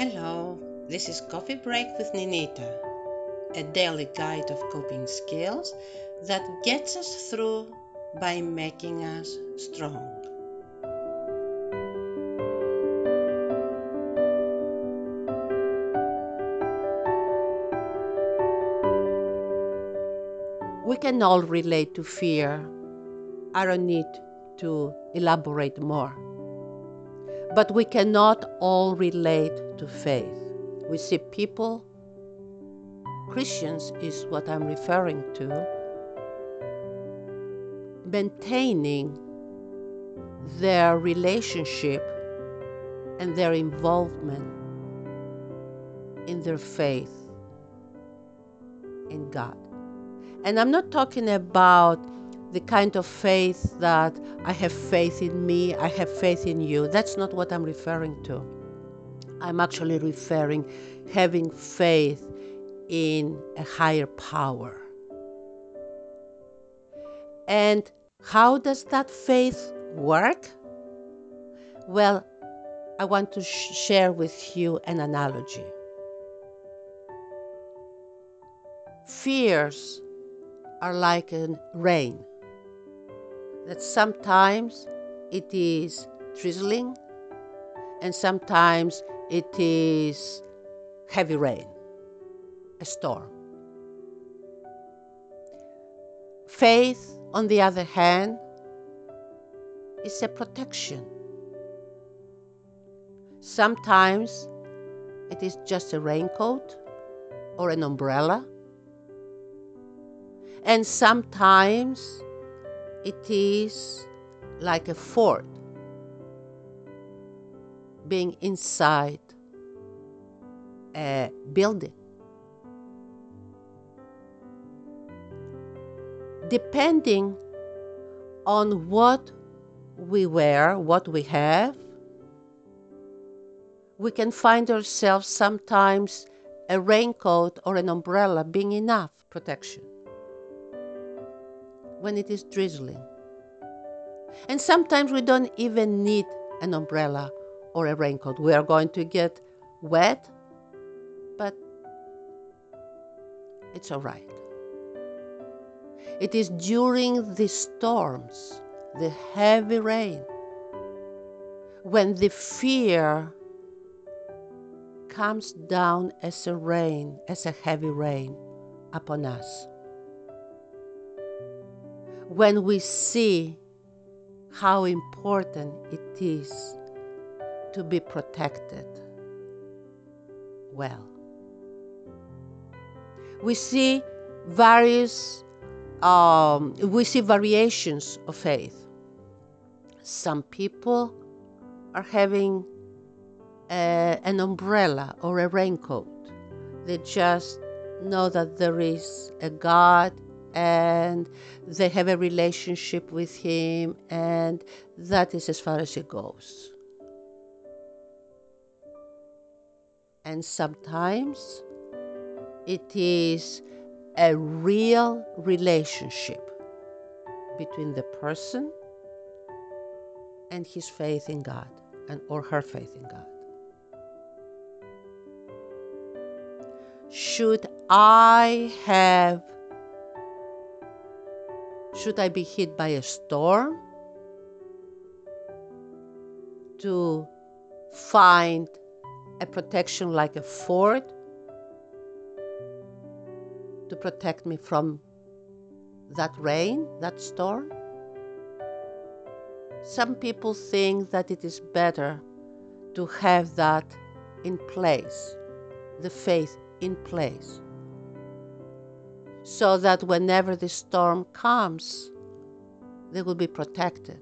Hello, this is Coffee Break with Ninita, a daily guide of coping skills that gets us through by making us strong. We can all relate to fear. I don't need to elaborate more. But we cannot all relate to faith. We see people, Christians is what I'm referring to, maintaining their relationship and their involvement in their faith in God. And I'm not talking about the kind of faith that I have faith in me, I have faith in you. That's not what I'm referring to. I'm actually referring having faith in a higher power. And how does that faith work? Well, I want to sh- share with you an analogy. Fears are like a rain that sometimes it is drizzling and sometimes it is heavy rain, a storm. Faith, on the other hand, is a protection. Sometimes it is just a raincoat or an umbrella. And sometimes it is like a fort being inside a building. Depending on what we wear, what we have, we can find ourselves sometimes a raincoat or an umbrella being enough protection when it is drizzling. And sometimes we don't even need an umbrella or a raincoat. We are going to get wet, but it's all right. It is during the storms, the heavy rain, when the fear comes down as a rain, as a heavy rain upon us. When we see how important it is to be protected well. We see various, um, we see variations of faith. Some people are having a, an umbrella or a raincoat. They just know that there is a God and they have a relationship with Him, and that is as far as it goes. And sometimes it is a real relationship between the person and his faith in God and or her faith in God. Should I have should I be hit by a storm? To find a protection like a fort to protect me from that rain, that storm? Some people think that it is better to have that in place, the faith in place so that whenever the storm comes, they will be protected.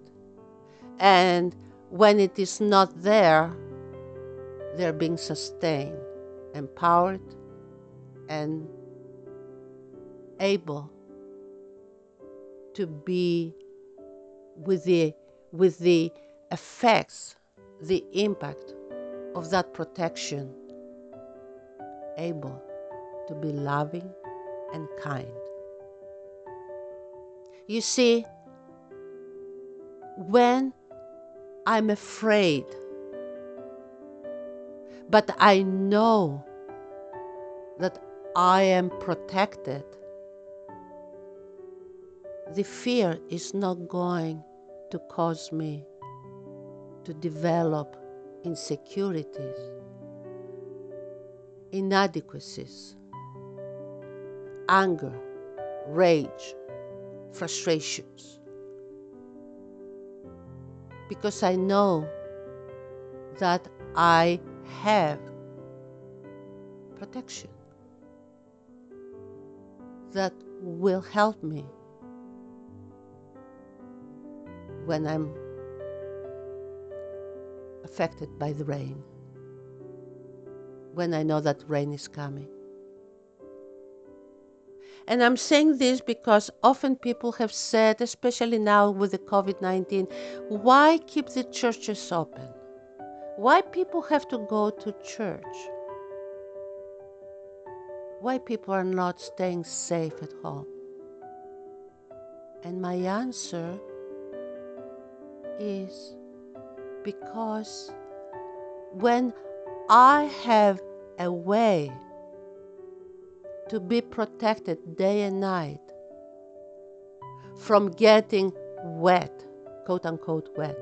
And when it is not there, they're being sustained, empowered, and able to be with the, with the effects, the impact of that protection, able to be loving and kind. You see, when I'm afraid, but I know that I am protected, the fear is not going to cause me to develop insecurities, inadequacies, anger, rage, frustrations. Because I know that I have protection that will help me when I'm affected by the rain, when I know that rain is coming. And I'm saying this because often people have said, especially now with the COVID 19, why keep the churches open? Why people have to go to church? Why people are not staying safe at home? And my answer is because when I have a way to be protected day and night from getting wet, quote unquote wet,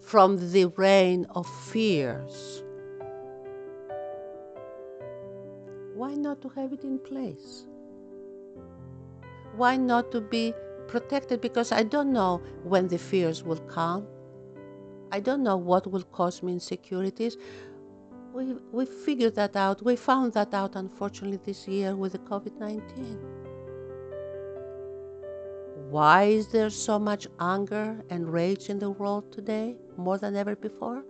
from the rain of fears. Why not to have it in place? Why not to be protected? Because I don't know when the fears will come. I don't know what will cause me insecurities we, we figured that out. We found that out, unfortunately, this year with the COVID 19. Why is there so much anger and rage in the world today, more than ever before?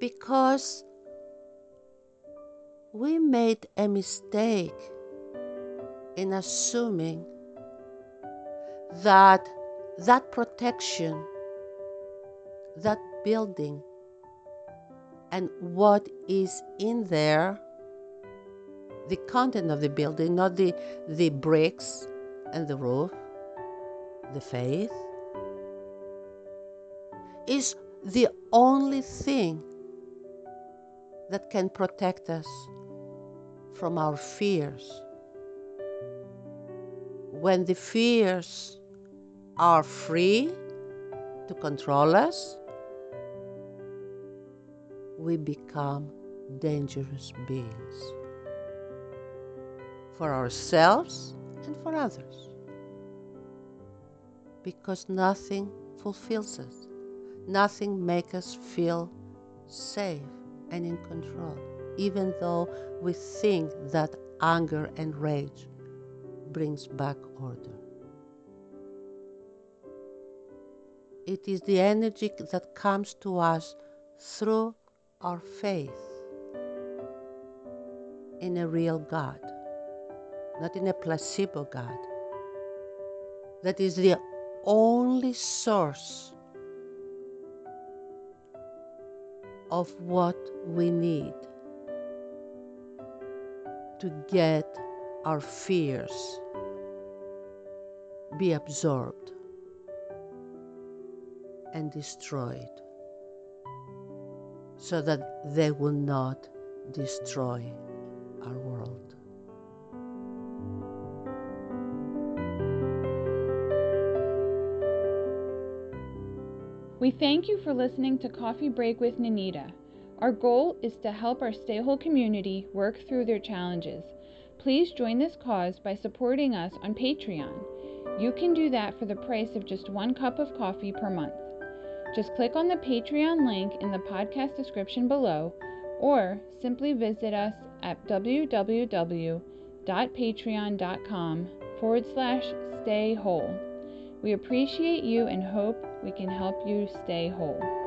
Because we made a mistake in assuming that that protection, that building, and what is in there the content of the building not the the bricks and the roof the faith is the only thing that can protect us from our fears. When the fears are free to control us we become dangerous beings for ourselves and for others. Because nothing fulfills us, nothing makes us feel safe and in control, even though we think that anger and rage brings back order. It is the energy that comes to us through our faith in a real God, not in a placebo God. That is the only source of what we need to get our fears be absorbed and destroyed so that they will not destroy our world. We thank you for listening to Coffee Break with Nanita. Our goal is to help our Stay Whole community work through their challenges. Please join this cause by supporting us on Patreon. You can do that for the price of just one cup of coffee per month. Just click on the Patreon link in the podcast description below, or simply visit us at www.patreon.com forward slash stay whole. We appreciate you and hope we can help you stay whole.